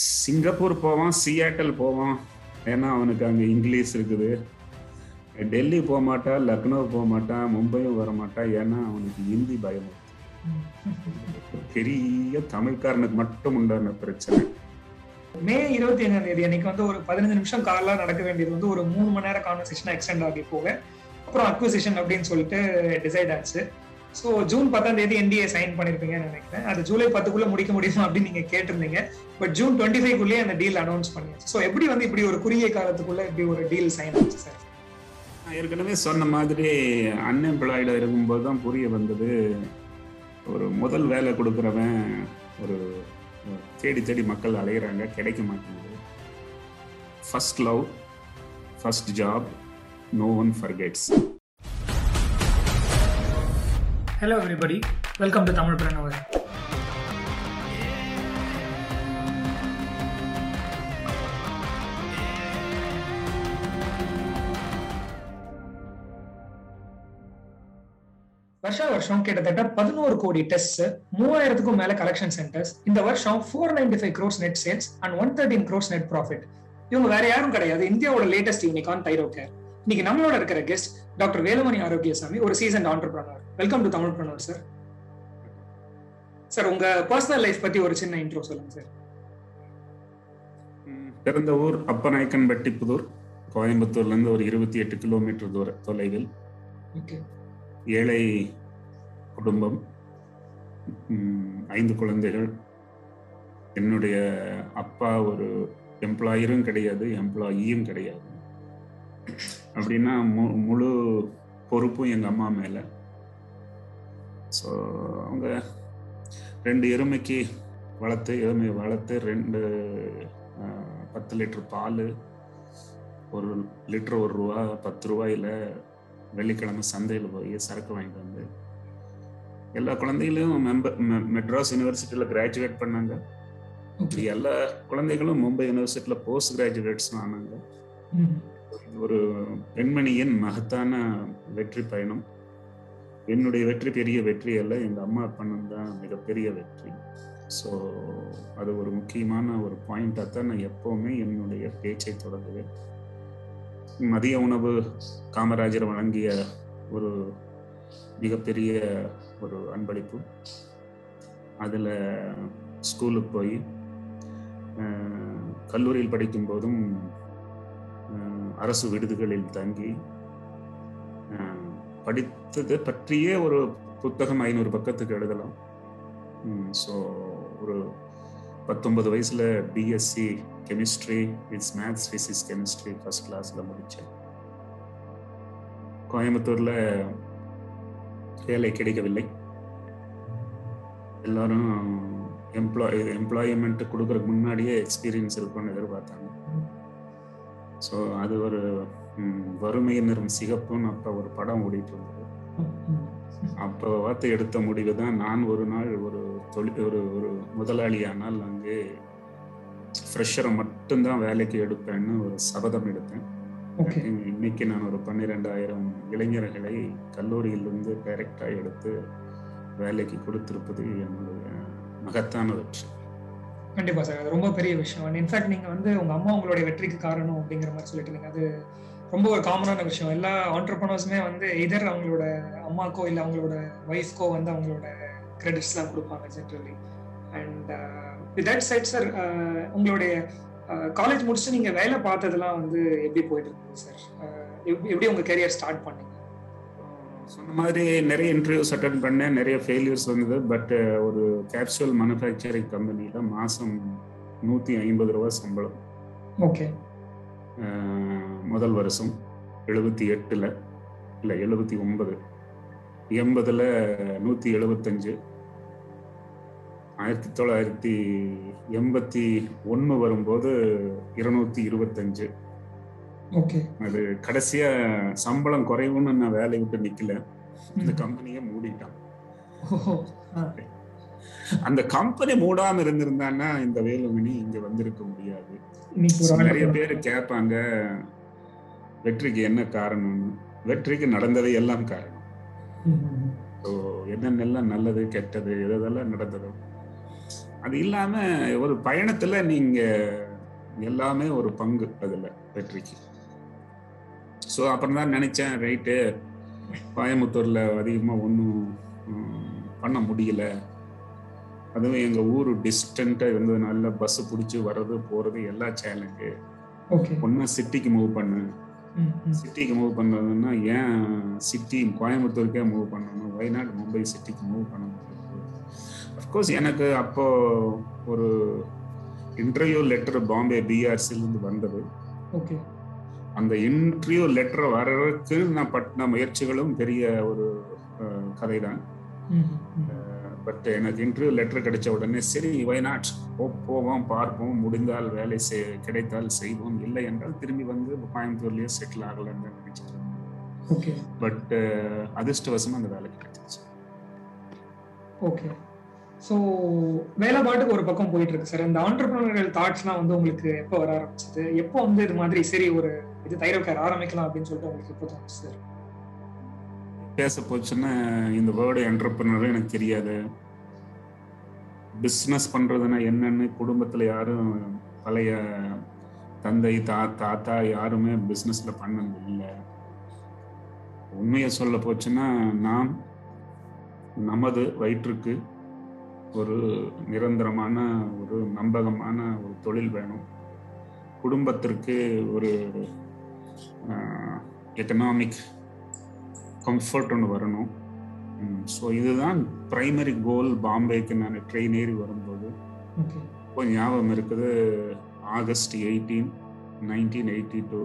Singapore போவான் Seattle போவான். ஏன்னா அவனுக்கு அங்கே இங்கிலீஷ் இருக்குது. டெல்லி போக மாட்டான் லக்னோ போக மாட்டான் மும்பையும் வர மாட்டான் ஏன்னா அவனுக்கு ஹிந்தி பயம். பெரிய தமிழ்காரனுக்கு மட்டும் உண்டான பிரச்சனை. மே இருபத்தி ஏழாம் தேதி அன்னைக்கு வந்து ஒரு பதினஞ்சு நிமிஷம் காலா நடக்க வேண்டியது வந்து ஒரு மூணு மணி நேரம் கான்வர்சேஷன் எக்ஸ்டெண்ட் ஆகி போக. அப்புறம் அக்விசிஷன் அப்படின்னு சொல்லிட்டு டிசைட் ஆச்சு. ஸோ ஜூன் பத்தாம் தேதி என்டிஏ சைன் பண்ணிருப்பீங்கன்னு நினைக்கிறேன். அது ஜூலை பத்துக்குள்ள முடிக்க முடியுமா அப்படின்னு நீங்க கேட்டிருந்தீங்க. பட் ஜூன் டுவெண்ட்டி ஃபைவ்க்குள்ளேயே அந்த டீல் அனௌன்ஸ் பண்ணியாச்சு. ஸோ எப்படி வந்து இப்படி ஒரு குறுகிய காலத்துக்குள்ள இப்படி ஒரு டீல் சைன் ஆச்சு சார் நான் ஏற்கனவே சொன்ன மாதிரி அன்எம்ப்ளாய்டு இருக்கும்போது தான் புரிய வந்தது. ஒரு முதல் வேலை கொடுக்குறவன் ஒரு தேடி தேடி மக்கள் அலையிறாங்க கிடைக்க மாட்டேங்குது. First love first job no one forgets hello everybody welcome to Tamilpreneur வருஷா வருஷம் கிட்டத்தட்ட பதினோரு கோடி டெஸ்ட் மூவாயிரத்துக்கும் மேல கலெக்ஷன் சென்டர்ஸ் இந்த வருஷம் four ninety five crores net sales and one thirteen crores net profit இவங்க வேற யாரும் கிடையாது. இந்தியாவோட லேட்டஸ்ட் யூனிகான் தைரோ கேர் இன்னைக்கு நம்மளோட இருக்கிற கெஸ்ட் டாக்டர் வேலுமணி ஆரோக்கியசாமி ஒரு season entrepreneur welcome to Tamilpreneur sir sir உங்க பர்சனல் லைஃப் பத்தி ஒரு சின்ன இன்ட்ரோ சொல்லுங்க சார் பிறந்த ஊர் அப்பநாயக்கன்பட்டி புதூர் கோயம்புத்தூர்லேருந்து ஒரு இருபத்தி எட்டு கிலோமீட்டர் தூர தொலைவில். ஓகே ஏழை குடும்பம் ஐந்து குழந்தைகள். என்னுடைய அப்பா ஒரு எம்ப்ளாயரும் கிடையாது எம்ப்ளாயியும் கிடையாது. அப்படின்னா மு முழு பொறுப்பும் எங்கள் அம்மா மேலே. ஸோ அவங்க ரெண்டு எருமைக்கு வளர்த்து எருமையை வளர்த்து ரெண்டு பத்து லிட்டர் பால் ஒரு லிட்டர் ஒரு ரூபா பத்து ரூபாயில் வெள்ளிக்கிழமை சந்தையில் போய் சரக்கு வாங்கிட்டு வந்து எல்லா குழந்தைகளையும் மெம்பர் மெட்ராஸ் யூனிவர்சிட்டியில் கிராஜுவேட் பண்ணாங்க. இப்படி எல்லா குழந்தைகளும் மும்பை யூனிவர்சிட்டியில் போஸ்ட் கிராஜுவேட்ஸ் ஆனாங்க ஒரு பெண்மணியின் மகத்தான வெற்றி பயணம். என்னுடைய வெற்றி பெரிய வெற்றி அல்ல எங்கள் அம்மா பண்ணது தான் மிகப்பெரிய வெற்றி. ஸோ அது ஒரு முக்கியமான ஒரு பாயிண்டாக தான் நான் எப்போவுமே என்னுடைய பேச்சை தொடங்குவேன் மதிய உணவு காமராஜர் வழங்கிய ஒரு மிகப்பெரிய ஒரு அன்பளிப்பு. அதில் ஸ்கூலுக்கு போய் கல்லூரியில் படிக்கும் போதும் அரசு விடுதிகளில் தங்கி படித்தது படித்ததை பற்றியே ஒரு புத்தகம் ஐநூறு பக்கத்துக்கு எழுதலாம். ஸோ ஒரு பத்தொன்பது வயசுல BSc chemistry it's maths physics chemistry first கிளாஸில் முடித்தேன் கோயம்புத்தூரில் வேலை கிடைக்கவில்லை. எல்லாரும் எம்ப்ளாய் எம்ப்ளாய்மெண்ட் கொடுக்கறதுக்கு முன்னாடியே எக்ஸ்பீரியன்ஸ் இருக்கும்னு எதிர்பார்த்தாங்க. ஸோ அது ஒரு ம், வறுமை நிறம் சிகப்புன்னு அப்போ ஒரு படம் ஓடிட்டு இருந்தது. அப்போ பார்த்து எடுத்த முடிவு தான் நான் ஒரு நாள் ஒரு தொழில் ஒரு ஒரு முதலாளியானால் அங்கே ஃப்ரெஷரை மட்டும்தான் வேலைக்கு எடுப்பேன்னு ஒரு சபதம் எடுத்தேன். இன்னைக்கு நான் ஒரு பன்னிரெண்டாயிரம் இளைஞர்களை கல்லூரியிலிருந்து டைரக்டாக எடுத்து வேலைக்கு கொடுத்திருப்பது என்னுடைய மகத்தான வெற்றி. கண்டிப்பா சார். அது ரொம்ப பெரிய விஷயம். அண்ட் இன்ஃபேக்ட் நீங்க வந்து உங்க அம்மா உங்களுடைய வெற்றிக்கு காரணம் அப்படிங்கிற மாதிரி சொல்லிட்டு இருந்தீங்க. அது ரொம்ப ஒரு காமனான விஷயம். எல்லா ஆண்டர்பனர்ஸுமே வந்து எதர் அவங்களோட அம்மாக்கோ இல்லை அவங்களோட ஒய்ஃப்கோ வந்து அவங்களோட கிரெடிட்ஸ்லாம் கொடுப்பாங்க generally and with that side sir உங்களுடைய uh, காலேஜ் முடிச்சு நீங்க வேலை பார்த்ததெல்லாம் வந்து எப்படி போயிட்டு இருந்தது சார் uh, எப்படி உங்க கெரியர் ஸ்டார்ட் பண்ணீங்க? சொன்ன மாதிரி நிறைய இன்டர்வியூஸ் அட்டன் பண்ணேன் நிறைய ஃபெயிலியர்ஸ் வந்தது. பட் ஒரு கேப்சூல் மேனுஃபேக்சரிங் கம்பெனியில் மாதம் நூற்றி ஐம்பது ரூபா சம்பளம். ஓகே. முதல் வருஷம் எழுபத்தி எட்டில் இல்லை எழுபத்தி ஒன்பது. எண்பதில் நூற்றி எழுபத்தஞ்சு ஆயிரத்தி தொள்ளாயிரத்தி எண்பத்தி ஒன்று வரும்போது இருநூத்தி இருபத்தஞ்சு. அது கடைசியா சம்பளம் குறைவுன்னு நான் வேலையை விட்டு நிக்கல. இந்த கம்பெனியை மூடிட்டான். அந்த கம்பெனி மூடாம இருந்திருந்தான்னா இந்த வேலுமணி இங்க வந்திருக்க முடியாது. நிறைய பேர் கேட்பாங்க வெற்றிக்கு என்ன காரணம்னு. வெற்றிக்கு நடந்தது எல்லாம் காரணம். என்னென்னலாம் நல்லது கெட்டது எதெல்லாம் நடந்ததோ. அது இல்லாம ஒரு பயணத்துல நீங்க எல்லாமே ஒரு பங்கு அதுல வெற்றிக்கு. ஸோ அப்புறம் தான் நினைச்சேன் ரைட்டு கோயம்புத்தூர்ல அதிகமா ஒன்றும் பண்ண முடியல. அதுவும் எங்க ஊர் டிஸ்டண்டா இருந்ததுனால பஸ் பிடிச்சி வர்றது போறது எல்லா சேலஞ்சு ஓகே ஒன்னா சிட்டிக்கு மூவ் பண்ணு சிட்டிக்கு மூவ் பண்ணதுன்னா ஏன் சிட்டி கோயம்புத்தூருக்கே மூவ் பண்ணணும்? வயநாடு மும்பை சிட்டிக்கு மூவ் பண்ண முடியாது அஃப்கோர்ஸ் எனக்கு அப்போ ஒரு இன்டர்வியூ லெட்டர் பாம்பே பிஆர்சிலேருந்து வந்தது. ஓகே அந்த இன்டர்வியூ லெட்டர் வர்றதுக்கு நான் பட்டின முயற்சிகளும் பெரிய ஒரு கதை தான் பட் எனக்கு இன்டர்வியூ லெட்டர் கிடைச்ச உடனே சரி வயநாட் போவோம் பார்ப்போம் முடிந்தால் வேலை செய் கிடைத்தால் செய்வோம் இல்லை என்றால் திரும்பி வந்து கோயம்புத்தூர்லயே செட்டில் ஆகலன்னு நினைச்சிட்டு ஓகே. பட் அதிர்ஷ்டவசமா அந்த வேலை கிடைச்சிருச்சு. ஓகே. ஸோ வேலை பாட்டுக்கு ஒரு பக்கம் போயிட்டு இருக்கு சார் இந்த ஆண்டர்பிரினரியல் தாட்ஸ்லாம் வந்து உங்களுக்கு எப்போ வர ஆரம்பிச்சது? எப்போ வந்து இது மாதிரி சரி ஒரு இது தைரோக்கார் ஆரம்பிக்கலாம் அப்படின்னு சொல்லிட்டு உங்களுக்கு எப்போ தோணுச்சு சார் பேச போச்சுன்னா இந்த வேர்டு என்டர்பிரினர் எனக்கு தெரியாது. பிஸ்னஸ் பண்றதுன்னா என்னன்னு குடும்பத்துல யாரும் பழைய தந்தை தா தாத்தா யாருமே பிஸ்னஸ்ல பண்ணது இல்லை. உண்மையை சொல்ல போச்சுன்னா நாம் நமது வயிற்றுக்கு ஒரு நிரந்தரமான ஒரு நம்பகமான ஒரு தொழில் வேணும். குடும்பத்திற்கு ஒரு எக்கனாமிக் கம்ஃபர்ட் ஒன்று வரணும். ஸோ இதுதான் ப்ரைமரி கோல் பாம்பேக்கு நான் ட்ரெயின் ஏறி வரும்போது. இப்போ ஞாபகம் இருக்குது August eighteen nineteen eighty two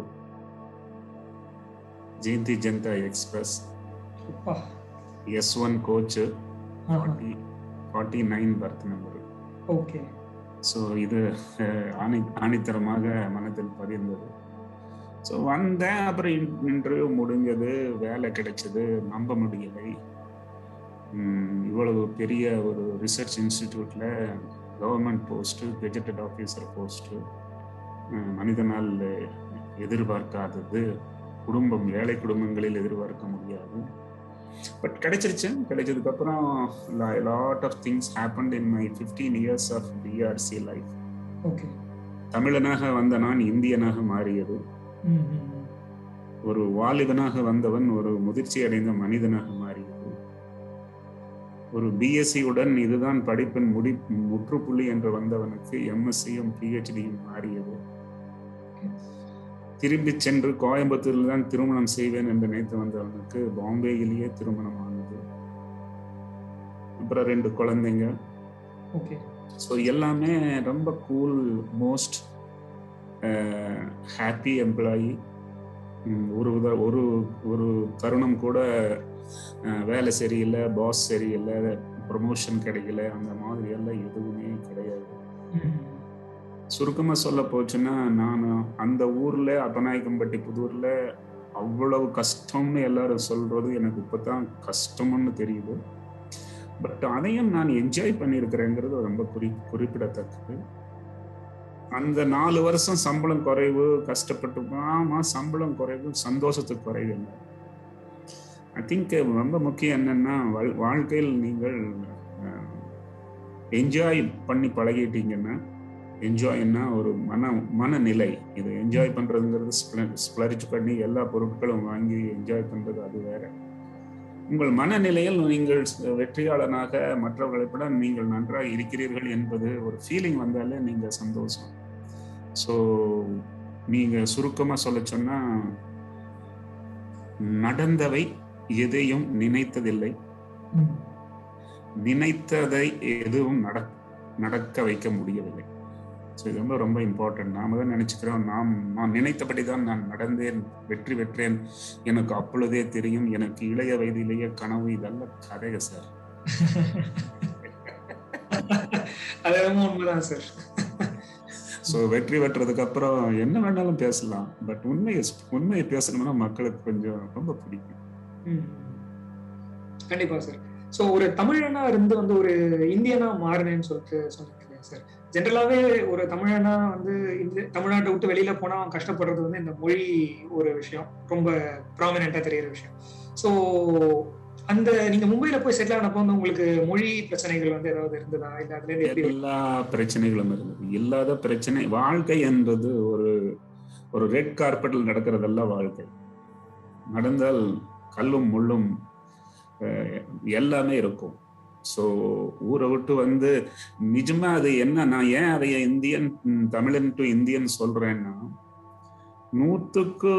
Jayanti Janata express. S one coach forty forty nine berth number okay so இது ஆணி ஆணித்தரமாக மனதில் பதிர்ந்தது ஸோ வந்தேன். அப்புறம் இன்டர்வியூ முடிஞ்சது. வேலை கிடைச்சது. நம்ப முடியலை. இவ்வளவு பெரிய ஒரு research இன்ஸ்டிடியூட்ல government post gazetted officer post மனிதனால் எதிர்பார்க்காதது. குடும்பம் ஏழை குடும்பங்களில் எதிர்பார்க்க முடியாது. பட் கிடைச்சிருச்சு. கிடைச்சதுக்கு அப்புறம் lot of things happen in my fifteen years of BRC life okay தமிழனாக வந்த நான் இந்தியனாக மாறியது. ஒரு வாலிபனாக வந்தவன் ஒரு முதிர்ச்சி அடைந்த மனிதனாக மாறியது. ஒரு பிஎஸ்சியுடன் இதுதான் படிப்பின் முடி முற்றுப்புள்ளி என்று வந்தவனுக்கு எம்எஸ்சியும் பிஹெச்டியும் மாறியது. திரும்பி சென்று கோயம்புத்தூரில் தான் திருமணம் செய்வேன் என்று நினைத்து வந்தவனுக்கு பாம்பேயிலேயே திருமணம் ஆனது அப்புறம் ரெண்டு குழந்தைங்க. ஸோ எல்லாமே ரொம்ப கூல் மோஸ்ட் ஹாப்பி எம்ப்ளாயி ஒரு ஒரு ஒரு தருணம் கூட வேலை சரியில்லை பாஸ் சரியில்லை ப்ரொமோஷன் கிடைக்கல அந்த மாதிரி எல்லாம் எதுவுமே கிடையாது. சுருக்கமா சொல்ல போச்சுன்னா நான் அந்த ஊர்ல அப்பநாயக்கம்பட்டி புதூர்ல அவ்வளவு கஷ்டம்னு எல்லாரும் சொல்றது எனக்கு இப்பதான் கஷ்டம்னு தெரியுது. பட் அதையும் நான் என்ஜாய் பண்ணியிருக்கிறேங்கிறது ரொம்ப குறி குறிப்பிடத்தக்கது. அந்த நாலு வருஷம் சம்பளம் குறைவு கஷ்டப்பட்டு ஆமா சம்பளம் குறைவு சந்தோஷத்துக்கு குறைவு இல்லை. ஐ திங்க் ரொம்ப முக்கியம் என்னன்னா வாழ்க்கையில் நீங்கள் என்ஜாய் பண்ணி பழகிட்டீங்கன்னா என்ஜாய்னா ஒரு மன மனநிலை. இது என்ஜாய் பண்றதுங்கிறது ஸ்பிளரிச் பண்ணி எல்லா பொருட்களும் வாங்கி என்ஜாய் பண்றது அது வேற. உங்கள் மனநிலையில் நீங்கள் வெற்றியாளனாக மற்றவர்களை விட நீங்கள் நன்றாக இருக்கிறீர்கள் என்பது ஒரு ஃபீலிங் வந்தாலே நீங்க சந்தோஷம். ஸோ நீங்க சுருக்கமா சொல்ல சொன்னா நடந்தவை எதையும் நினைத்ததில்லை. நினைத்ததை எதுவும் நட நடக்க வைக்க முடியவில்லை. ஸோ இது ரொம்ப ரொம்ப இம்பார்ட்டன்ட் நாம தான் நினைச்சுக்கிறோம். நாம் நான் நினைத்தபடி தான் நான் நடந்தேன் வெற்றி பெற்றேன். எனக்கு அப்பொழுதே தெரியும் எனக்கு இளைய வயதிலேயே கனவு இதெல்லாம் கதைக சார் அது உண்மைதான் சார் ஸோ வெற்றி பெற்றதுக்கு அப்புறம் என்ன வேணாலும் பேசலாம். பட் உண்மையை உண்மையை பேசணும்னா மக்களுக்கு கொஞ்சம் ரொம்ப பிடிக்கும். கண்டிப்பா சார் ஸோ ஒரு தமிழனா இருந்து வந்து ஒரு இந்தியனா மாறினேன்னு சொல்லிட்டு சொன்னீங்க. சார் ஜென்ரலாவே ஒரு தமிழனா வந்து இந்த தமிழ்நாட்டை விட்டு வெளியில போனா அவன் கஷ்டப்படுறது வந்து இந்த மொழி ஒரு விஷயம். ரொம்ப ப்ராமினெண்டா தெரியிற விஷயம். ஸோ அந்த நீங்க மும்பைல போய் செட்டில் ஆனப்போ வந்து உங்களுக்கு மொழி பிரச்சனைகள் வந்து ஏதாவது இருந்ததா? இல்ல அதுல இருந்து எல்லா பிரச்சனைகளும் இருந்தது. இல்லாத பிரச்சனை வாழ்க்கை என்பது ஒரு ஒரு ரெட் கார்பெட்டில் நடக்கிறதெல்லாம் வாழ்க்கை. நடந்தால் கல்லும் முள்ளும் அஹ், எல்லாமே இருக்கும். ஸோ ஊரை விட்டு வந்து நிஜமா அது என்ன? நான் ஏன் அதை இந்தியன் தமிழன் டு இந்தியன் சொல்றேன்னா நூற்றுக்கு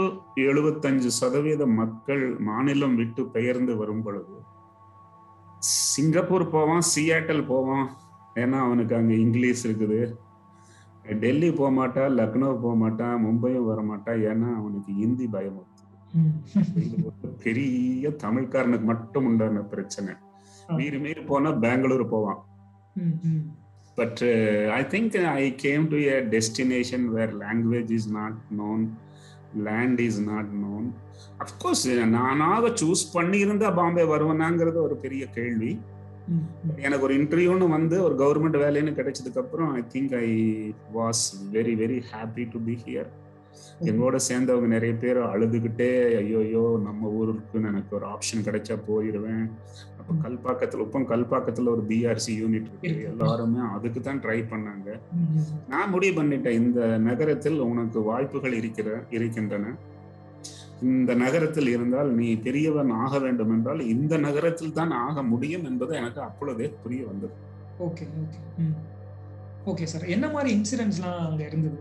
எழுபத்தஞ்சு சதவீத மக்கள் மாநிலம் விட்டு பெயர்ந்து வரும் பொழுது சிங்கப்பூர் போவான் சியாட்டல் போவான். ஏன்னா அவனுக்கு அங்க இங்கிலீஷ் இருக்குது. டெல்லி போக மாட்டா லக்னோ போக மாட்டான் மும்பையும் வர மாட்டா. ஏன்னா அவனுக்கு ஹிந்தி பயம் பெரிய தமிழ்காரனுக்கு மட்டும் உண்டான பிரச்சனை. மீறி மீறி போனா பெங்களூர் போவான். ம், ம். but i think i came to a destination where language is not known land is not known. Of course நானாக சூஸ் பண்ணி இருந்தா பாம்பே வருவேனாங்கிறது ஒரு பெரிய கேள்வி. எனக்கு ஒரு இன்டர்வியூன்னு வந்து ஒரு கவர்மெண்ட் வேலைன்னு கிடைச்சதுக்கு அப்புறம் I think I was very very happy to be here எங்களோட சேர்ந்தவங்க நிறைய பேர் அழுதுகிட்டே ஐயோ நம்ம ஊருக்கு எனக்கு ஒரு ஆப்ஷன் கிடைச்சா போயிடுவேன். அப்ப கல்பாக்கத்துல இப்போ கல்பாக்கத்துல ஒரு பிஆர்சி யூனிட் இருக்கு. எல்லாருமே அதுக்கு தான் ட்ரை பண்ணாங்க. நான் முடிவு பண்ணிட்டேன். இந்த நகரத்தில் உனக்கு வாய்ப்புகள் இருக்கிற இருக்கின்றன. இந்த நகரத்தில் இருந்தால் நீ பெரியவன் ஆக வேண்டும் என்றால் இந்த நகரத்தில் தான் ஆக முடியும் என்பது எனக்கு அப்பொழுதே புரிய வந்தது. Okay okay. Okay sir. என்ன மாதிரி இன்சிடென்ட்ஸ்லாம் அங்க இருந்தது?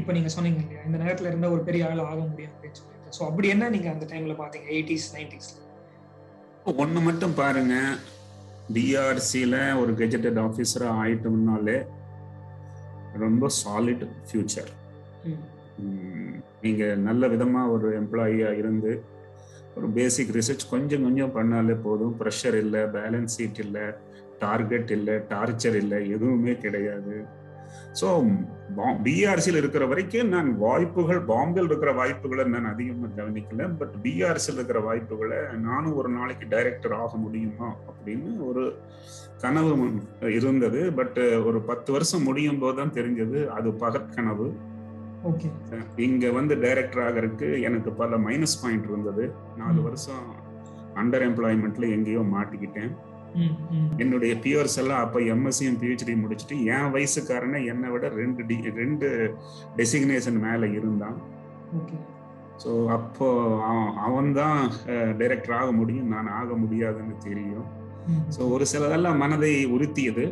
இப்ப நீங்க சொன்னீங்க இல்லையா? இந்த நேரத்துல இருந்தா ஒரு பெரிய ஆள் ஆக முடியும் அப்படின்னு சொல்லிட்டு. ஸோ அப்படி என்ன நீங்க அந்த டைம்ல பாத்தீங்க எயிட்டிஸ் நைன்டிஸ்ல ஒண்ணு மட்டும் பாருங்க. டிஆர்சியில் ஒரு கெஜெட்டட் ஆஃபீஸராக ஆயிட்டோம்னாலே ரொம்ப சாலிட் ஃபியூச்சர் நீங்க நல்ல விதமா ஒரு எம்ப்ளாயியா இருந்து ஒரு பேசிக் ரிசர்ச் கொஞ்சம் கொஞ்சம் பண்ணாலே போதும். ப்ரெஷர் இல்லை பேலன்ஸ் ஷீட் இல்லை டார்கெட் இல்லை டார்ச்சர் இல்லை எதுவுமே கிடையாது. ஸோ பிஆர்சியில் இருக்கிற வரைக்கும் நான் வாய்ப்புகள் பாம்பேல இருக்கிற வாய்ப்புகளை நான் அதிகமாக கவனிக்கல. பட் பிஆர்சியில் இருக்கிற வாய்ப்புகளை நானும் ஒரு நாளைக்கு டைரக்டர் ஆக முடியுமா அப்படின்னு ஒரு கனவு இருந்தது. பட் ஒரு பத்து வருஷம் முடியும் போது தான் தெரிஞ்சது அது பகற்கனவு. ஓகே இங்க வந்து டைரக்டர் ஆகிறதுக்கு எனக்கு பல மைனஸ் பாயிண்ட் இருந்தது. நாலு. வருஷம் அண்டர் எம்ப்ளாய்மெண்ட்ல எங்கேயோ மாட்டிக்கிட்டேன். என்னுடைய பியர்ஸ் எல்லாம் அப்ப எம்எஸ்சியும் பிஹெச்டி முடிச்சுட்டு என் வயசுக்காரனை என்னை விட ரெண்டு டி ரெண்டு டெசிக்னேஷன் மேல இருந்தான். ஓகே. ஸோ அப்போ அவன் தான் டைரக்டர் ஆக முடியும். நான் ஆக முடியாதுன்னு தெரியும். ஸோ ஒரு சிலதெல்லாம் மனதை உறுத்தியது.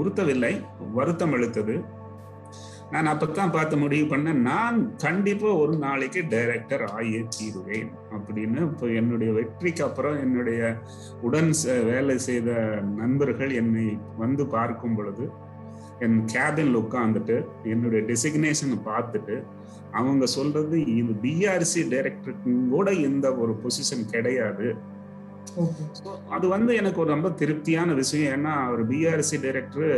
உறுத்தவில்லை. வருத்தம் அழுத்தது நான் அப்பத்தான் பார்த்து முடிவு பண்ணேன் நான் கண்டிப்பா ஒரு நாளைக்கு டைரக்டர் ஆகியே தீருவேன் அப்படின்னு. இப்போ என்னுடைய வெற்றிக்கு அப்புறம் என்னுடைய உடன் ச- வேலை செய்த நண்பர்கள் என்னை வந்து பார்க்கும் பொழுது என் கேபின்ல உட்காந்துட்டு என்னுடைய டெசிக்னேஷன் பார்த்துட்டு அவங்க சொல்றது இது பிஆர்சி டைரக்டருக்கு கூட இந்த ஒரு பொசிஷன் கிடையாது. அது வந்து எனக்கு ஒரு ரொம்ப திருப்தியான விஷயம். ஏன்னா அவர் பிஆர்சி டைரக்டர்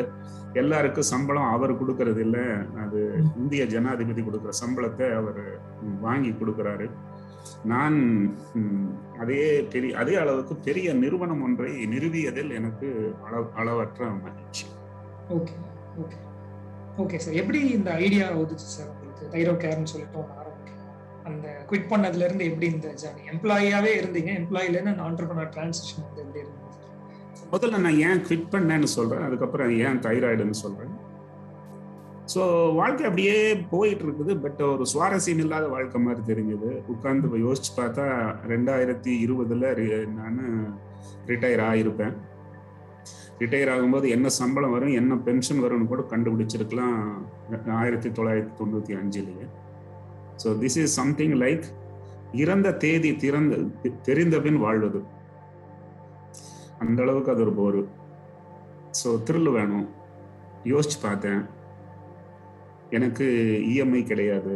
எல்லாருக்கும் சம்பளம் அவர் கொடுக்கறது இல்ல. அது இந்திய ஜனாதிபதி கொடுக்கிற சம்பளத்தை அவர் வாங்கி கொடுக்கிறாரு. நான் அதே பெரிய அதே அளவுக்கு பெரிய நிறுவனம் ஒன்றை நிறுவியதில் எனக்கு அள அளவற்ற மகிழ்ச்சி. ஓகே ஓகே ஓகே சார் எப்படி இந்த ஐடியா வந்துச்சு சார் உங்களுக்கு? தைரோ கேர்னு சொல்லிட்டு அந்த குவிட் பண்ணதுல இருந்து எப்படி இந்த ஜர்னி எம்ப்ளாயியாவே இருந்தீங்க. எம்ப்ளாயில இருந்து ஆண்டர்பனர் டிரான்சிஷன் வந்து எப்படி இருந்தது முதல்ல நான் ஏன் குவிட் பண்ணேன்னு சொல்றேன். அதுக்கப்புறம் ஏன் தைராய்டுன்னு சொல்றேன். ஸோ வாழ்க்கை அப்படியே போயிட்டு இருக்குது. பட் ஒரு சுவாரஸ்யம் இல்லாத வாழ்க்கை மாதிரி தெரிஞ்சது. உட்கார்ந்து போய் யோசிச்சு பார்த்தா ரெண்டாயிரத்தி இருபதுல நான் ரிட்டையர் ஆகியிருப்பேன் ரிட்டையர் ஆகும்போது என்ன சம்பளம் வரும் என்ன பென்ஷன் வரும்னு கூட கண்டுபிடிச்சிருக்கலாம். ஆயிரத்தி தொள்ளாயிரத்தி தொண்ணூற்றி அஞ்சுலேயே. So this is something like இறந்த தேதி திறந்த தெரிந்த பின் வாழ்வது. அந்த அளவுக்கு அது ஒரு போரு. ஸோ த்ரில் வேணும். யோசிச்சு பார்த்தேன். எனக்கு இஎம்ஐ கிடையாது.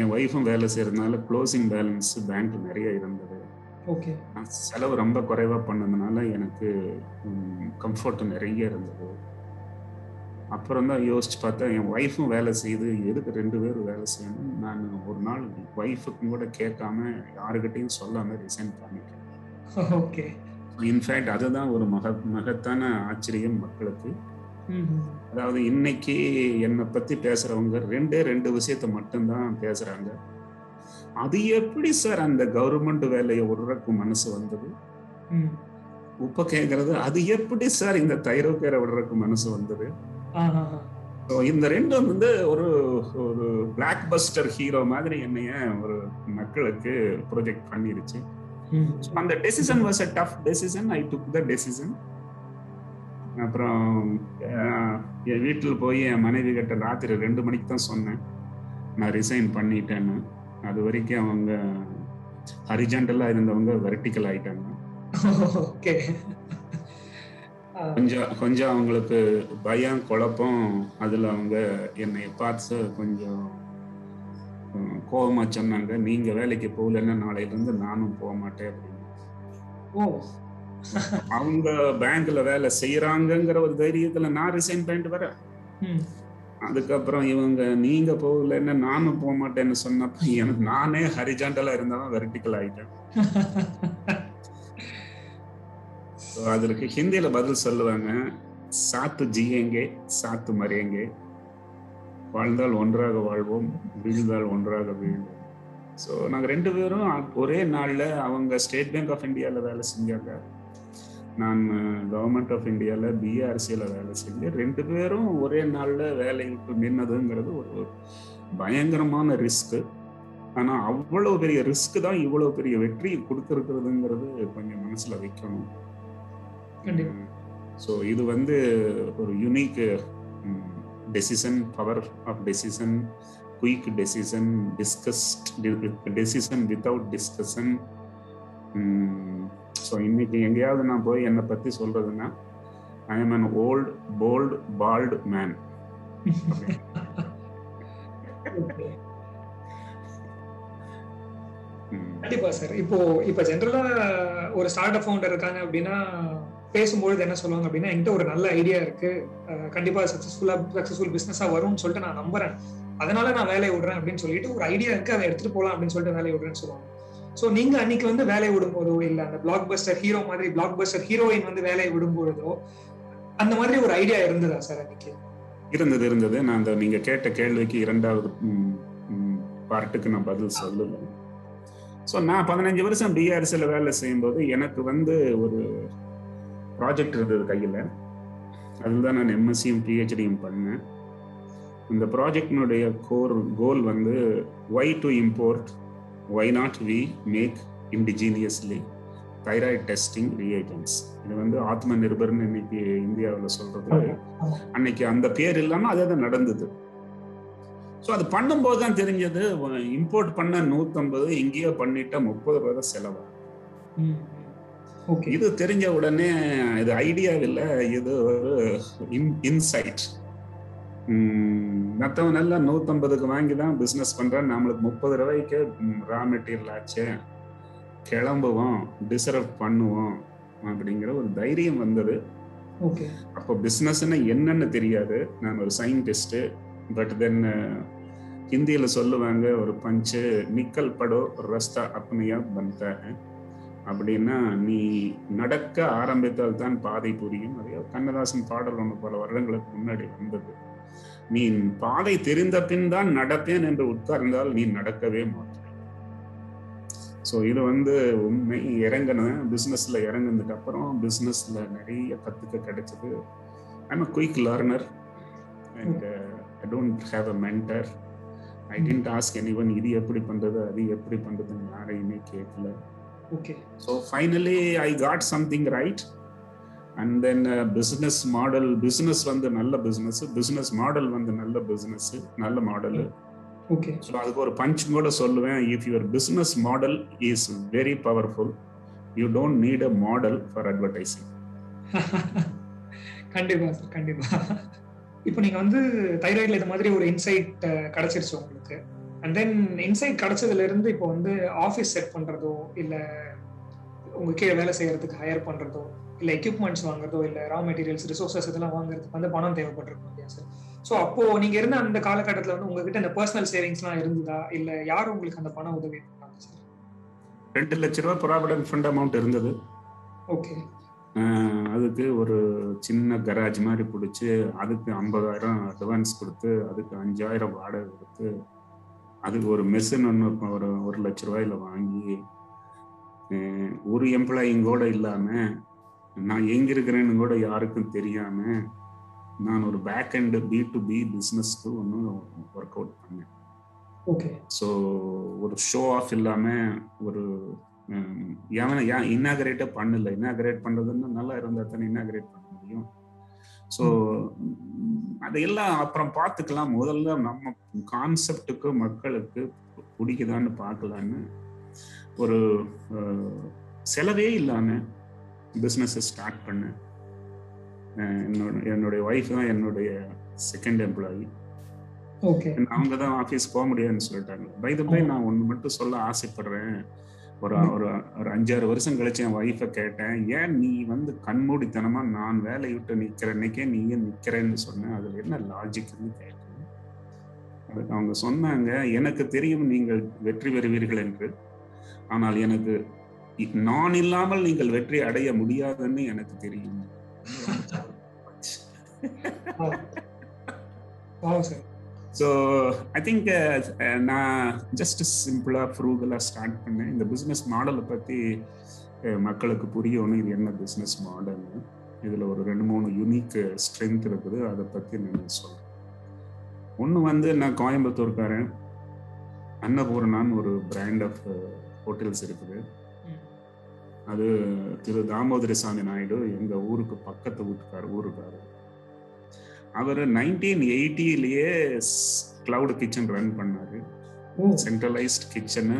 என் ஒய்ஃபும் வேலை செய்யறதுனால க்ளோசிங் பேலன்ஸ் பேங்க் நிறைய இருந்தது. ஓகே செலவு ரொம்ப குறைவா பண்ணதுனால எனக்கு கம்ஃபர்ட் நிறைய இருந்தது. அப்புறம் தான் யோசிச்சு பார்த்தேன் என் ஒய்ஃபும் வேலை செய்யுது எதுக்கு ரெண்டு பேரும் வேலை செய்யணும்? நான் ஒரு நாள் ஒய்ஃபுக்கும் கூட கேட்காம யாருக்கிட்டையும் சொல்லாம ரிசைன் பண்ணிட்டேன். ஓகே இன்ஃபேக்ட் அதுதான் ஒரு மக மகத்தான ஆச்சரியம் மக்களுக்கு. அதாவது இன்னைக்கு என்னை பத்தி பேசுறவங்க ரெண்டே ரெண்டு விஷயத்த மட்டும்தான் பேசுறாங்க. அது எப்படி சார் அந்த கவர்மெண்ட் வேலையை விடுறக்கு மனசு வந்தது. உப்ப கேக்குறது அது எப்படி சார் இந்த தைரோக்கேரை விடுறதுக்கு மனசு வந்தது? இந்த ரெண்டும் வந்து ஒரு ஒரு பிளாக் பஸ்டர் ஹீரோ மாதிரி என்னைய ஒரு மக்களுக்கு ப்ரொஜெக்ட் பண்ணிருச்சு. அந்த decision was a tough decision I took the decision அப்புறம் என் வீட்டில் போய் என் மனைவி கிட்ட ராத்திரி ரெண்டு மணிக்கு தான் சொன்னேன். நான் ரிசைன் பண்ணிட்டேன்னு. அது வரைக்கும் அவங்க ஹரிஜாண்டலா இருந்தவங்க வெர்டிக்கல் ஆயிட்டாங்க. ஓகே கொஞ்சம் கொஞ்சம் அவங்களுக்கு பயம் குழப்பம் அதுல அவங்க என்னை பார்த்து கொஞ்சம் கோவமா சொன்னாங்க. நீங்க வேலைக்கு போகலன்னா நாளையில இருந்து நானும் போக மாட்டேன் அப்படின்னு. அவங்க பேங்க்ல வேலை செய்யறாங்கங்கிற ஒரு தைரியத்துல நான் ரிசைன் பண்ணிட்டு வரேன். அதுக்கப்புறம் இவங்க நீங்க போகலன்னா நானும் போக மாட்டேன்னு சொன்னப்ப எனக்கு நானே ஹரிஜாண்டலா இருந்தவன் வெர்டிக்கல் ஆயிட்டேன். ஸோ அதற்கு ஹிந்தியில பதில் சொல்லுவாங்க சாத்து ஜியங்கே சாத்து மறையங்கே வாழ்ந்தால் ஒன்றாக வாழ்வோம் வீழ்ந்தால் ஒன்றாக வீழ்வோம். ஸோ நாங்கள் ரெண்டு பேரும் ஒரே நாளில் அவங்க ஸ்டேட் பேங்க் ஆஃப் இந்தியாவில் வேலை செஞ்சாங்க. நான் கவர்மெண்ட் ஆஃப் இந்தியாவில் பிஆர்சியில் வேலை செஞ்சேன் ரெண்டு பேரும் ஒரே நாளில் வேலை விட்டு நின்னதுங்கிறது ஒரு பயங்கரமான ரிஸ்க்கு. ஆனால் அவ்வளோ பெரிய ரிஸ்க்கு தான் இவ்வளோ பெரிய வெற்றி கொடுத்துருக்குறதுங்கிறது கொஞ்சம் மனசில் வைக்கணும். ஸோ இது வந்து ஒரு unique decision power of decision quick decision discussed decision without discussion so இன்னைக்கு எங்கேயாவது நான் போய் என்னை பற்றி சொல்றதுன்னா I am an old bold bald man. கண்டிப்பா சார் இப்போ இப்போ ஜென்ரலா ஒரு ஸ்டார்ட் அப் ஃபவுண்டர் இருக்காங்க அப்படின்னா பேசும்பொழுது என்ன சொல்லுவாங்க அப்படின்னா என்கிட்ட ஒரு நல்ல ஐடியா இருக்கு. கண்டிப்பா சக்சஸ்ஃபுல்லா சக்சஸ்ஃபுல் பிசினஸா வரும்னு சொல்லிட்டு நான் நம்புறேன். அதனால நான் வேலையை விடுறேன் அப்படின்னு சொல்லிட்டு ஒரு ஐடியா இருக்கு அதை எடுத்துட்டு போகலாம் அப்படின்னு சொல்லிட்டு வேலையை விடுறேன்னு சொல்லுவாங்க. சோ நீங்க அன்னைக்கு வந்து வேலையை விடும்போதோ இல்ல அந்த பிளாக் பஸ்டர் ஹீரோ மாதிரி பிளாக் பஸ்டர் ஹீரோயின் வந்து வேலையை விடும்பொழுதோ அந்த மாதிரி ஒரு ஐடியா இருந்ததா சார் அன்னைக்கு? இருந்தது இருந்தது. நான் அந்த நீங்க கேட்ட கேள்விக்கு இரண்டாவது பார்ட்டுக்கு நான் பதில் சொல்லுவேன். ஸோ நான் பதினஞ்சு வருஷம் பிஆர்சியில் வேலை செய்யும்போது எனக்கு வந்து ஒரு ப்ராஜெக்ட் இருந்தது கையில். அதில் தான் நான் எம்எஸ்சியும் பிஹெச்டியும் பண்ணேன். இந்த ப்ராஜெக்டினுடைய கோர் கோல் வந்து why to import why not we make indigenously thyroid testing reagents இது வந்து ஆத்ம நிர்பர்னு இன்னைக்கு இந்தியாவில் சொல்றது. அன்னைக்கு அந்த பேர் இல்லாம அதே தான் நடந்தது. ஸோ அது பண்ணும்போது தான் தெரிஞ்சது இம்போர்ட் பண்ண நூத்தம்பது இங்கேயே பண்ணிட்டா முப்பது ரூபாய் தான் செலவு ஓகே இது தெரிஞ்ச உடனே இது ஐடியா இல்லை இது ஒரு இன்சைட் மற்றவன் எல்லாம் நூத்தம்பதுக்கு வாங்கி தான் பிஸ்னஸ் பண்றான். நம்மளுக்கு முப்பது ரூபாய்க்கு ரா மெட்டீரியல் ஆச்சு. கிளம்புவோம் டிசர்வ் பண்ணுவோம் அப்படிங்கிற ஒரு தைரியம் வந்தது. ஓகே அப்போ பிஸ்னஸ்னா என்னன்னு தெரியாது. நான் ஒரு சயின்டிஸ்ட் பட் தென் ஹிந்தியில சொல்லுவாங்க ஒரு பஞ்சு நிக்கல் படோ ரஸ்தா அப்பனையா பந்த அப்படின்னா நீ நடக்க ஆரம்பித்தால் தான் பாதை புரியும். அதே கண்ணதாசன் பாடல் ஒன்று பல வருடங்களுக்கு முன்னாடி வந்தது. நீ பாதை தெரிந்த பின் தான் நடப்பேன் என்று உட்கார்ந்தால் நீ நடக்கவே மாட்டாய். ஸோ இது வந்து உண்மை. இறங்கினேன் பிஸ்னஸ்ல இறங்கினதுக்கு அப்புறம் பிஸ்னஸ்ல நிறைய கத்துக்க கிடைச்சது. I'm a quick learner and I don't have a mentor I didn't ask any one இது எப்படி பண்றது? அது எப்படி பண்றதுன்னு யாரையுமே கேட்கல. Okay so finally I got something right and then business model business வந்து நல்ல பிஸ்னஸ் பிஸ்னஸ் மாடல் வந்து நல்ல பிஸ்னஸ் நல்ல மாடல் ஓகே ஸோ அதுக்கு ஒரு பஞ்ச் கூட சொல்லுவேன். If your business model is very powerful you don't need a model for advertising கண்டிப்பா சார் கண்டிப்பா. இப்போ நீங்க வந்து தைராய்டில் இது மாதிரி ஒரு இன்சைட் கிடைச்சிருச்சு உங்களுக்கு. அண்ட் தென் இன்சைட் கிடைச்சதுல இருந்து இப்போ வந்து ஆஃபீஸ் செட் பண்றதோ இல்ல உங்க கீழே வேலை செய்யறதுக்கு ஹையர் பண்றதோ இல்ல எக்யூப்மெண்ட்ஸ் வாங்குறதோ இல்ல ரா மெட்டீரியல்ஸ் ரிசோர்சஸ் இதெல்லாம் வாங்குறதுக்கு வந்து பணம் தேவைப்பட்டிருக்கும் இல்லையா சார் ஸோ அப்போ நீங்க இருந்த அந்த காலகட்டத்தில் வந்து உங்ககிட்ட இந்த பர்சனல் சேவிங்ஸ்லாம் இருந்ததா? இல்ல யார் உங்களுக்கு அந்த பண உதவி பண்ணாங்க சார் ரெண்டு லட்ச ரூபா ப்ராவிடன்ட் ஃபண்ட் அமௌண்ட் இருந்தது. ஓகே அதுக்கு ஒரு சின்ன கராஜ் மாதிரி பிடிச்சி அதுக்கு ஐம்பதாயிரம் அட்வான்ஸ் கொடுத்து அதுக்கு அஞ்சாயிரம் வாடகை கொடுத்து அதுக்கு ஒரு மெஷின் ஒன்று ஒரு ஒரு லட்ச ரூபாயில வாங்கி ஒரு எம்ப்ளாயிங் கூட இல்லாம நான் எங்க இருக்கிறேன்னு கூட யாருக்கும் தெரியாம நான் ஒரு back and B to B பிஸ்னஸ்க்கு ஒன்று ஒர்க் அவுட் பண்ணேன். ஓகே ஸோ ஒரு ஷோ ஆஃப் இல்லாம ஒரு ஏன் ஏன் இன்னாகரேட்டே பண்ணல. இன்னாகரேட் பண்றதுன்னா நல்லா இருந்தா தானே இன்னாகரேட் பண்ண முடியும். ஸோ அதையெல்லாம் அப்புறம் பார்த்துக்கலாம். முதல்ல நம்ம கான்செப்டுக்கு மக்களுக்கு பிடிக்குதான்னு பார்க்கலான்னு ஒரு செலவே இல்லாம பிஸ்னஸை ஸ்டார்ட் பண்ணேன் என்னோட என்னுடைய ஒய்ஃப் தான் என்னுடைய செகண்ட் எம்ப்ளாயி ஓகே அவங்க தான் ஆஃபீஸ் போக முடியாதுன்னு சொல்லிட்டாங்க. பை த பை நான் ஒன்று மட்டும் சொல்ல ஆசைப்படுறேன். ஒரு ஒரு ஒரு அஞ்சாறு வருஷம் கழிச்சு என் ஒய்ஃபை கேட்டேன் ஏன் நீ வந்து கண்மூடித்தனமா நான் வேலையை விட்டு நிக்கிற அன்னைக்கே நீ ஏன் நிக்கிறேன்னு சொன்னேன் அதுல என்ன லாஜிக்னு கேட்டேன். அதுக்கு அவங்க சொன்னாங்க எனக்கு தெரியும் நீங்கள் வெற்றி பெறுவீர்கள் என்று. ஆனால் எனக்கு நான் இல்லாமல் நீங்கள் வெற்றி அடைய முடியாதுன்னு எனக்கு தெரியும். சார். ஸோ ஐ திங்க் நான் ஜஸ்ட் சிம்பிளாக ஃப்ரூகலாக ஸ்டார்ட் பண்ணேன். இந்த பிஸ்னஸ் மாடலை பற்றி மக்களுக்கு புரியணும். இது என்ன பிஸ்னஸ் மாடல்னு இதில் ஒரு ரெண்டு மூணு யூனிக் ஸ்ட்ரென்த் இருக்குது. அதை பற்றி நான் சொல்கிறேன் ஒன்று வந்து நான் கோயம்புத்தூர்காரன். அன்னபூர்ணான்னு ஒரு பிராண்ட் ஆஃப் ஹோட்டல்ஸ் இருக்குது. அது திரு தாமோதரி சாமி நாயுடு எங்கள் ஊருக்கு பக்கத்து வீட்டுக்கார் ஊருக்காரு. அவர் நைன்டீன் எயிட்டிலேயே கிளவுட் கிச்சன் ரன் பண்ணாரு. சென்ட்ரலைஸ்ட் கிச்சனு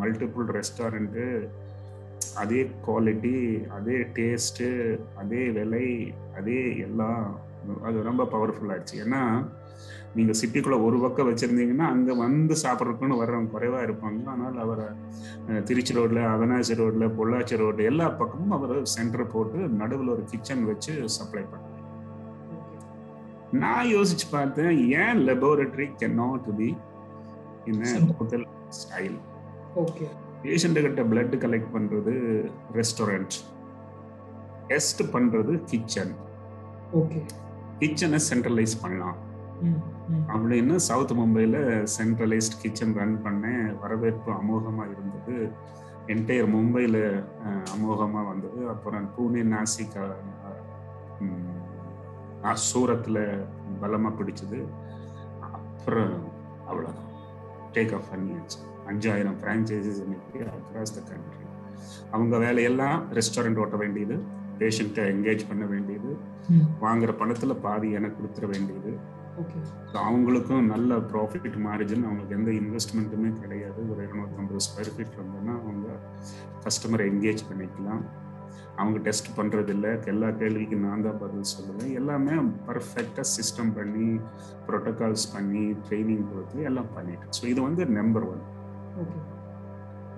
மல்டிபிள் ரெஸ்டாரண்ட்டு அதே குவாலிட்டி அதே டேஸ்ட்டு அதே விலை அதே எல்லாம் அது ரொம்ப பவர்ஃபுல் ஆயிடுச்சு. ஏன்னா நீங்க சிட்டிக்குள்ள ஒரு பக்கம் வச்சிருந்தீங்கன்னா அங்க வந்து சாப்பிட்றதுக்குன்னு வர்றவங்க குறைவா இருப்பாங்க. ஆனால் அவரை திருச்சி ரோட்ல அவனாசி ரோட்ல பொள்ளாச்சி ரோடு எல்லா பக்கமும் அவர் சென்டர் போட்டு நடுவில் ஒரு கிச்சன் வச்சு சப்ளை பண்ணார். நான் யோசிச்சு பார்த்தேன் ஏன் laboratory can not be in hotel style okay patient கிட்ட பிளட் கலெக்ட் பண்றது ரெஸ்டாரண்ட் டெஸ்ட் பண்றது கிச்சன் ஓகே கிச்சனை சென்ட்ரலைஸ் பண்ணலாம். அப்படின்னு சவுத் மும்பையில் சென்ட்ரலைஸ்ட் கிச்சன் ரன் பண்ணேன் வரவேற்பு அமோகமாக இருந்தது. என்டையர் மும்பையில் அமோகமாக வந்தது. அப்புறம் பூனே நாசிக் சூரத்தில் பலமாக பிடிச்சது. அப்புறம் அவ்வளோதான் டேக் ஆஃப் பண்ணியாச்சு அஞ்சாயிரம் ஃப்ரான்ச்சைசிஸ் இன்னைக்கு அக்ராஸ் த கண்ட்ரி அவங்க வேலையெல்லாம் ரெஸ்டாரண்ட் ஓட்ட வேண்டியது பேஷண்ட்டை என்கேஜ் பண்ண வேண்டியது வாங்குற பணத்தில் பாதி எனக்கு கொடுத்துட வேண்டியது. அவங்களுக்கும் நல்ல ப்ராஃபிட் மார்ஜின் அவங்களுக்கு எந்த இன்வெஸ்ட்மெண்ட்டுமே கிடையாது. ஒரு இருநூத்தம்பது ஸ்கொயர் ஃபீட் இருந்ததுன்னா அவங்க கஸ்டமரை என்கேஜ் பண்ணிக்கலாம். அவங்க டெஸ்ட் பண்றது இல்ல எல்லா கேள்விக்கும் நான் தான் பதில் சொல்லுவேன். எல்லாமே பர்ஃபெக்டாக சிஸ்டம் பண்ணி ப்ரோட்டோகால்ஸ் பண்ணி ட்ரைனிங் கொடுத்து எல்லாம் பண்ணிட்டேன். ஸோ இது வந்து number one okay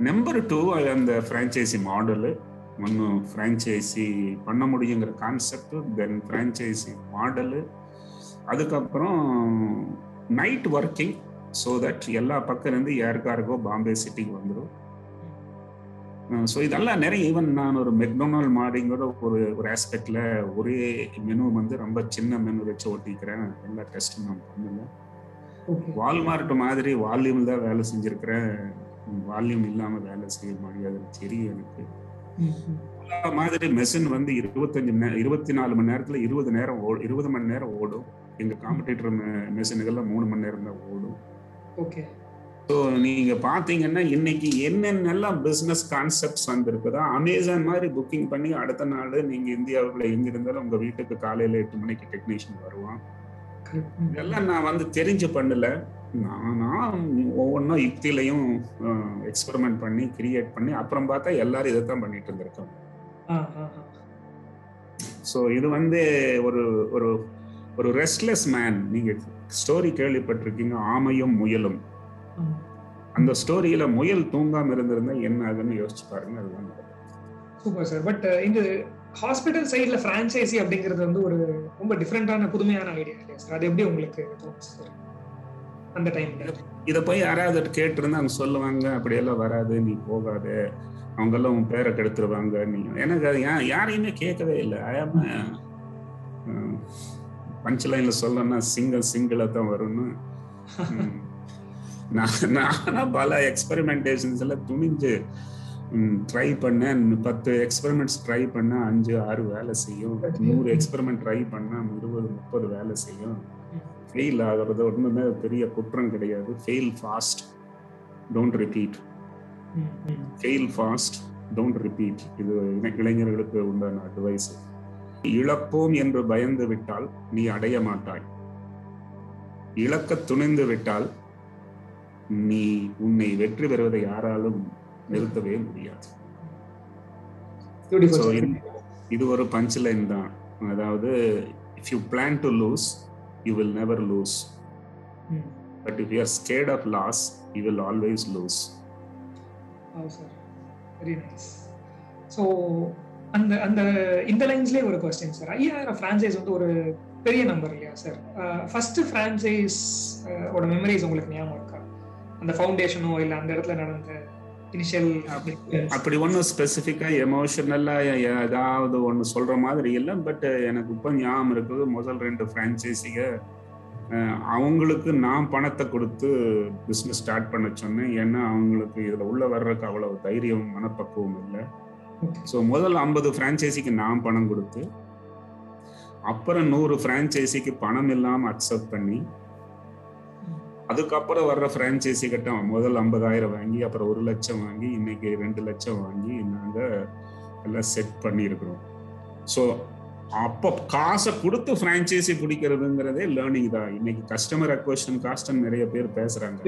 number two அந்த ஃப்ரான்ச்சைசி மாடலு ஒன்றும் ஃப்ரான்ச்சைசி பண்ண முடியுங்கிற கான்செப்ட் தென் ஃப்ரான்ச்சைசி மாடலு அதுக்கப்புறம் நைட் ஒர்க்கிங் ஸோ தட் எல்லா பக்கம் இருந்து யாருக்காருக்கோ பாம்பே சிட்டிக்கு வந்துடும் ஸோ இதெல்லாம் நிறைய ஈவன் நான் ஒரு மெக்டொனால்ட் மாதிரிங்கிற ஒரு ஒரு ஆஸ்பெக்ட்ல ஒரே மெனு வந்து ரொம்ப சின்ன மெனு வச்சு ஓட்டிக்கிறேன் எல்லா டெஸ்ட்டும் நான் பண்ணல வால்மார்ட் மாதிரி வால்யூம் தான் வேலை செஞ்சிருக்கிறேன். வால்யூம் இல்லாம வேலை செய்ய முடியாது தெரியும் எனக்கு. மாதிரி மெஷின் வந்து இருபத்தஞ்சு இருபத்தி நாலு மணி நேரத்துல இருபது நேரம் ஓடும் இருபது மணி நேரம் ஓடும். எங்க காம்படிட்டர் மெஷினுகள்லாம் மூணு மணி நேரம் தான் ஓடும். ஓகே ஸோ நீங்க பாத்தீங்கன்னா இன்னைக்கு என்னென்னலாம் பிசினஸ் கான்செப்ட்ஸ் வந்திருக்குதோ அமேசான் மாதிரி புக்கிங் பண்ணி அடுத்த நாள் நீங்க இந்தியாவுக்குள்ள எங்க இருந்தாலும் உங்க வீட்டுக்கு காலையில எட்டு மணிக்கு டெக்னீஷியன் வருவான் correct. ம். இதெல்லாம் நான் வந்து தெரிஞ்சு பண்ணல நானா ஒவ்வொன்றும் யுக்தியிலையும் எக்ஸ்பெரிமெண்ட் பண்ணி கிரியேட் பண்ணி அப்புறம் பார்த்தா எல்லாரும் இதை தான் பண்ணிட்டு ஆ ஸோ இது வந்து ஒரு ஒரு ஒரு ரெஸ்ட்லெஸ் மேன் நீங்க ஸ்டோரி கேள்விப்பட்டிருக்கீங்க ஆமையும் முயலும். அந்த ஸ்டோரியில முயல் தூங்காம இருந்திருந்தா என்ன ஆகுன்னு யோசிச்சு பாருங்க அதுதான். சூப்பர் சார் பட் இந்த ஹாஸ்பிட்டல் சைடுல பிரான்ச்சைசி அப்படிங்கிறது வந்து ஒரு ரொம்ப டிஃப்ரெண்டான புதுமையான ஐடியா இல்லையா சார் அது எப்படி உங்களுக்கு அந்த டைம்ல இதை போய் யாராவது கேட்டிருந்தா அவங்க சொல்லுவாங்க அப்படியெல்லாம் வராது நீ போகாத. அவங்கெல்லாம் உன் பேரை கெடுத்துருவாங்க. நீ எனக்கு அது யாரையுமே கேட்கவே இல்லை. ஐயாம பஞ்ச் லைன்ல சொல்லணும்னா சிங்கிள் சிங்கிளா தான் வரும்னு. நான் நானும் பல எக்ஸ்பெரிமெண்டேஷன்ஸ்ல துணிஞ்சு ட்ரை பண்ணேன். பத்து எக்ஸ்பெரிமெண்ட்ஸ் ட்ரை பண்ண அஞ்சு ஆறு வேலை செய்யும். நூறு எக்ஸ்பெரிமெண்ட் ட்ரை பண்ணா இருபது முப்பது வேலை செய்யும். ஃபெயில் ஆகிறது ஒன்றுமே பெரிய குற்றம் கிடையாது. Fail fast don't repeat fail fast don't repeat இது இளைஞர்களுக்கு உண்டான அட்வைஸ் இழப்போம் என்று பயந்து விட்டால் நீ அடைய மாட்டாய். இழக்க துணிந்து விட்டால் நீ உன்னை வெற்றி பெறுவதை யாராலும் நிறுத்தவே முடியாது. இது ஒரு பஞ்ச் லைன் தான். அதாவது if you plan to lose you will never lose but if you are scared of loss you will always lose very nice so அந்த அந்த இந்த லைன்ஸ்லேயே ஒரு கொஸ்டின் சார் ஐயாயிரம் ஃப்ரான்ச்சைஸ் வந்து ஒரு பெரிய நம்பர் இல்லையா சார் ஃபர்ஸ்ட் ஃப்ரான்ச்சைஸ் ஓட மெமரிஸ் உங்களுக்கு ஞாபகம் இருக்கா? அந்த ஃபவுண்டேஷனோ இல்லை அந்த இடத்துல நடந்த இனிஷியல் அப்படி ஒன்றும் ஸ்பெசிஃபிக்காக எமோஷனலாக ஏதாவது ஒன்று சொல்கிற மாதிரி இல்லை. பட் எனக்கு இப்போ ஞாபகம் இருக்குது முதல் ரெண்டு ஃப்ரான்ச்சைஸிக அவங்களுக்கு நான் பணத்தை கொடுத்து பிஸ்னஸ் ஸ்டார்ட் பண்ண சொன்னேன். ஏன்னா அவங்களுக்கு இதில் உள்ள வர்றதுக்கு அவ்வளவு தைரியம் மனப்பக்குவம் இல்லை. ஸோ முதல் ஐம்பது ஃப்ரான்ச்சைசிக்கு நான் பணம் கொடுத்து அப்புறம் நூறு ஃப்ரான்ச்சைசிக்கு பணம் இல்லாமல் அக்செப்ட் பண்ணி அதுக்கப்புறம் வர்ற ஃப்ரான்ச்சைசி கிட்ட முதல் ஐம்பதாயிரம் வாங்கி அப்புறம் ஒரு லட்சம் வாங்கி இன்னைக்கு ரெண்டு லட்சம் வாங்கி நாங்கள் எல்லாம் செட் பண்ணியிருக்கிறோம். ஸோ அப்போ காசை கொடுத்து ஃப்ரான்ச்சைசி பிடிக்கிறதுங்கிறதே லேர்னிங் தான். இன்னைக்கு கஸ்டமர் அக்வஷன் காஸ்ட்னு நிறைய பேர் பேசுறாங்க.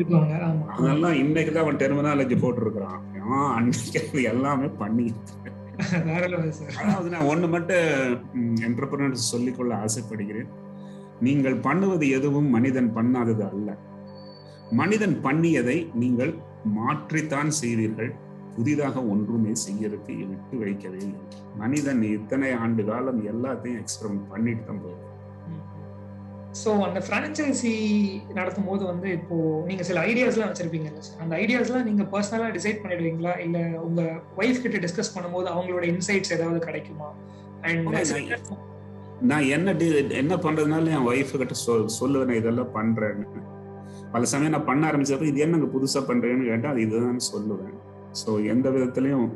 அதெல்லாம் இன்னைக்கு தான் அவன் டெர்மினாலஜி போட்டிருக்கிறான். அன்னைக்கு எல்லாமே பண்ணி அதாவது நான் ஒண்ணு மட்டும் என்டர்பிரனர்ஸ் சொல்லிக்கொள்ள ஆசைப்படுகிறேன். நீங்கள் பண்ணுவது எதுவும் மனிதன் பண்ணாதது அல்ல. மனிதன் பண்ணியதை நீங்கள் மாற்றித்தான் செய்வீர்கள் புதிதாக ஒன்றுமே செய்யறதுக்கு விட்டு வைக்கவே இல்லை. மனிதன் இத்தனை ஆண்டு காலம் எல்லாத்தையும் எக்ஸ்பெரிமெண்ட் பண்ணிட்டு தான் போகுது ஸோ அந்த ஃப்ரான்ச்சைசி நடத்தும் போது வந்து இப்போ நீங்க சில ஐடியாஸ்லாம் வச்சிருப்பீங்கல்ல சார் அந்த ஐடியாஸ்லாம் நீங்க பர்சனலா டிசைட் பண்ணிடுவீங்களா? இல்ல உங்க ஒய்ஃப் கிட்ட டிஸ்கஸ் பண்ணும்போது அவங்களோட இன்சைட்ஸ் ஏதாவது கிடைக்குமா? அண்ட் நான் என்ன என்ன பண்றதுனால என் ஒய்ஃப் கிட்ட சொல் சொல்லுவேன் இதெல்லாம் பண்றேன்னு. பல சமயம் நான் பண்ண ஆரம்பிச்சப்ப இது என்னங்க புதுசா பண்றேன்னு கேட்டா அது இதுதான் சொல்லுவேன். ஸோ எந்த விதத்துலையும்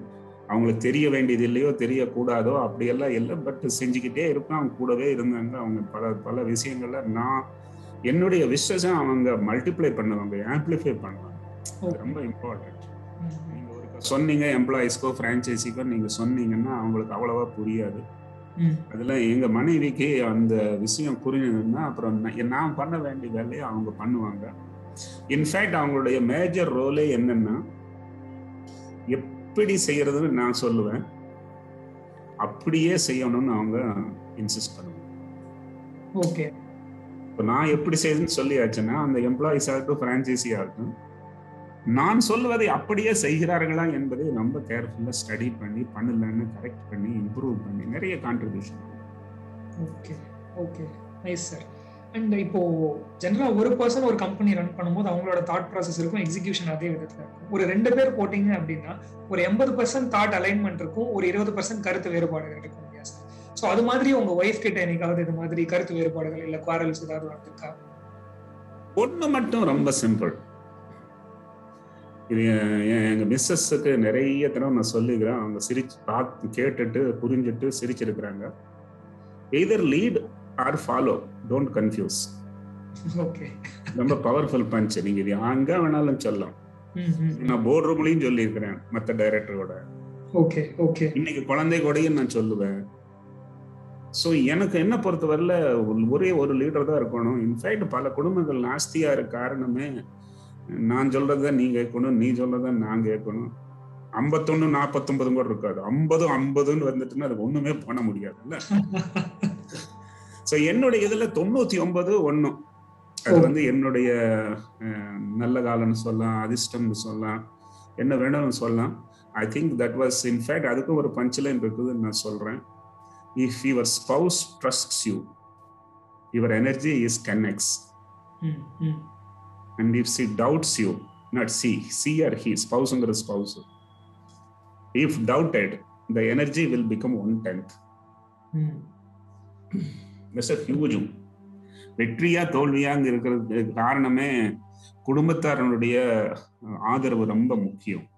அவங்களுக்கு தெரிய வேண்டியது இல்லையோ தெரியக்கூடாதோ அப்படியெல்லாம் இல்லை. பட் செஞ்சுக்கிட்டே இருப்பேன். அவங்க கூடவே இருந்தாங்க அவங்க பல பல விஷயங்கள்ல நான் என்னுடைய விஷயம் அவங்க மல்டிப்ளை பண்ணுவாங்க ஆம்பிளிஃபை பண்ணுவாங்க. ரொம்ப இம்பார்ட்டன்ட் நீங்க ஒரு சொன்னீங்க எம்ப்ளாயிஸ்க்கோ ஃப்ரான்ச்சைஸிக்கோ நீங்க சொன்னீங்கன்னா அவங்களுக்கு அவ்வளவா புரியாது. அதுல எங்க மனைவிக்கு அந்த விஷயம் புரிஞ்சதுன்னா அப்புறம் நான் பண்ண வேண்டிய வேலையை அவங்க பண்ணுவாங்க. இன்ஃபேக்ட் அவங்களுடைய மேஜர் ரோலே என்னன்னா எப்படி செய்யறதுன்னு நான் சொல்லுவேன். அப்படியே செய்யணும்னு அவங்க இன்சிஸ்ட் பண்ணுவாங்க. ஓகே. இப்போ நான் எப்படி செய்யுதுன்னு சொல்லியாச்சுன்னா அந்த எம்ப்ளாயிஸ் ஆகட்டும் ஃப்ரான்ச்சைசி ஆகட்டும் நான் சொல்லுவதை அப்படியே செய்கிறார்களா என்பதை ரொம்ப கேர்ஃபுல்லாக ஸ்டடி பண்ணி பண்ணலன்னு கரெக்ட் பண்ணி இம்ப்ரூவ் பண்ணி நிறைய contribution okay okay nice sir and இப்போ ஜென்ரலா ஒரு பர்சன் ஒரு கம்பெனி ரன் பண்ணும்போது அவங்களோட தாட் ப்ராசஸ் இருக்கும் எக்ஸிகியூஷன் அதே விதத்துல இருக்கும். ஒரு ரெண்டு பேர் போட்டீங்க அப்படின்னா ஒரு எண்பது பர்சன்ட் தாட் அலைன்மெண்ட் இருக்கும் ஒரு இருபது பர்சன்ட் கருத்து வேறுபாடுகள் இருக்கும் இல்லையா சார் ஸோ அது மாதிரி உங்க ஒய்ஃப் கிட்ட என்னைக்காவது இது மாதிரி கருத்து வேறுபாடுகள் இல்ல குவாரல்ஸ் ஏதாவது வந்திருக்கா? ஒண்ணு மட்டும் ரொம்ப சிம்பிள் இது எங்க மிஸ்ஸஸுக்கு நிறைய தடவை நான் சொல்லிக்கிறேன். அவங்க சிரிச்சு பார்த்து கேட்டுட்டு புரிஞ்சுட்டு சிரிச்சிருக்கிறாங்க. Either lead or follow don't confuse okay ரொம்ப பவர்ஃபுல் பஞ்ச் நீங்க இது அங்க வேணாலும் சொல்லலாம். நான் போர்ட் ரூம்லயும் சொல்லியிருக்கிறேன் மத்த டைரக்டரோட ஓகே ஓகே இன்னைக்கு குழந்தை கூடயும் நான் சொல்லுவேன். ஸோ எனக்கு என்ன பொறுத்தவரையில ஒரே ஒரு லீடர் தான் இருக்கணும். இன்ஃபேக்ட் பல குடும்பங்கள் நாஸ்தியா இருக்க காரணமே நான் சொல்றத நீ கேட்கணும் நீ சொல்றத நான் கேட்கணும். ஐம்பத்தொன்னு நாற்பத்தொன்பது கூட இருக்காது. ஐம்பதும் ஐம்பதுன்னு வந்துட்டுன்னா அது ஒண்ணுமே பண்ண முடியாதுல்ல ஸோ என்னுடைய இதுல தொண்ணூத்தி ஒன்பது ஒன்னும் அது வந்து என்னுடைய நல்ல காலம்னு சொல்லலாம் அதிர்ஷ்டம்னு சொல்லலாம் என்ன வேணும்னு சொல்லலாம். I think that was in fact அதுக்கும் ஒரு பஞ்ச்லைன் இருக்குதுன்னு நான் சொல்றேன். If your spouse trusts you your energy is and if she doubts you not she she or he ஸ்பவுஸுங்கிற spouse if doubted the energy will become one tenth huge வெற்றியா தோல்வியாங்க இருக்கிறது காரணமே குடும்பத்தாரனுடைய ஆதரவு ரொம்ப முக்கியம்.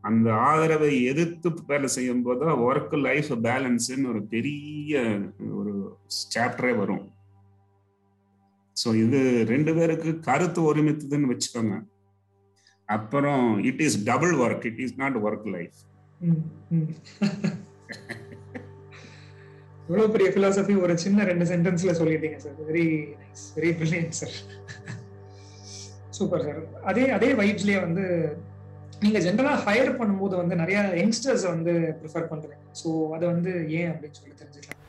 அந்த ஆதரவை எதிர்த்து வேலை செய்யும் போது ஒர்க் லைஃப் பேலன்ஸ்ன்னு ஒரு பெரிய ஒரு சாப்டரே வரும். ஸோ இது ரெண்டு பேருக்கு கருத்து ஒருமித்ததுன்னு வச்சுக்கோங்க. அப்புறம் it is double work it is not work life இவ்வளவு பெரிய பிலாசபி ஒரு சின்ன ரெண்டு சென்டென்ஸ்ல சொல்லிட்டீங்க sir very nice very brilliant sir super sir அதே அதே வைப்ஸ்லயே வந்து நீங்க ஜென்ரலா ஹையர் பண்ணும்போது வந்து நிறைய யங்ஸ்டர்ஸ் வந்து ப்ரிஃபர் பண்றீங்க. ஸோ அது வந்து ஏன் அப்படின்னு சொல்லி தெரிஞ்சுக்கலாம்.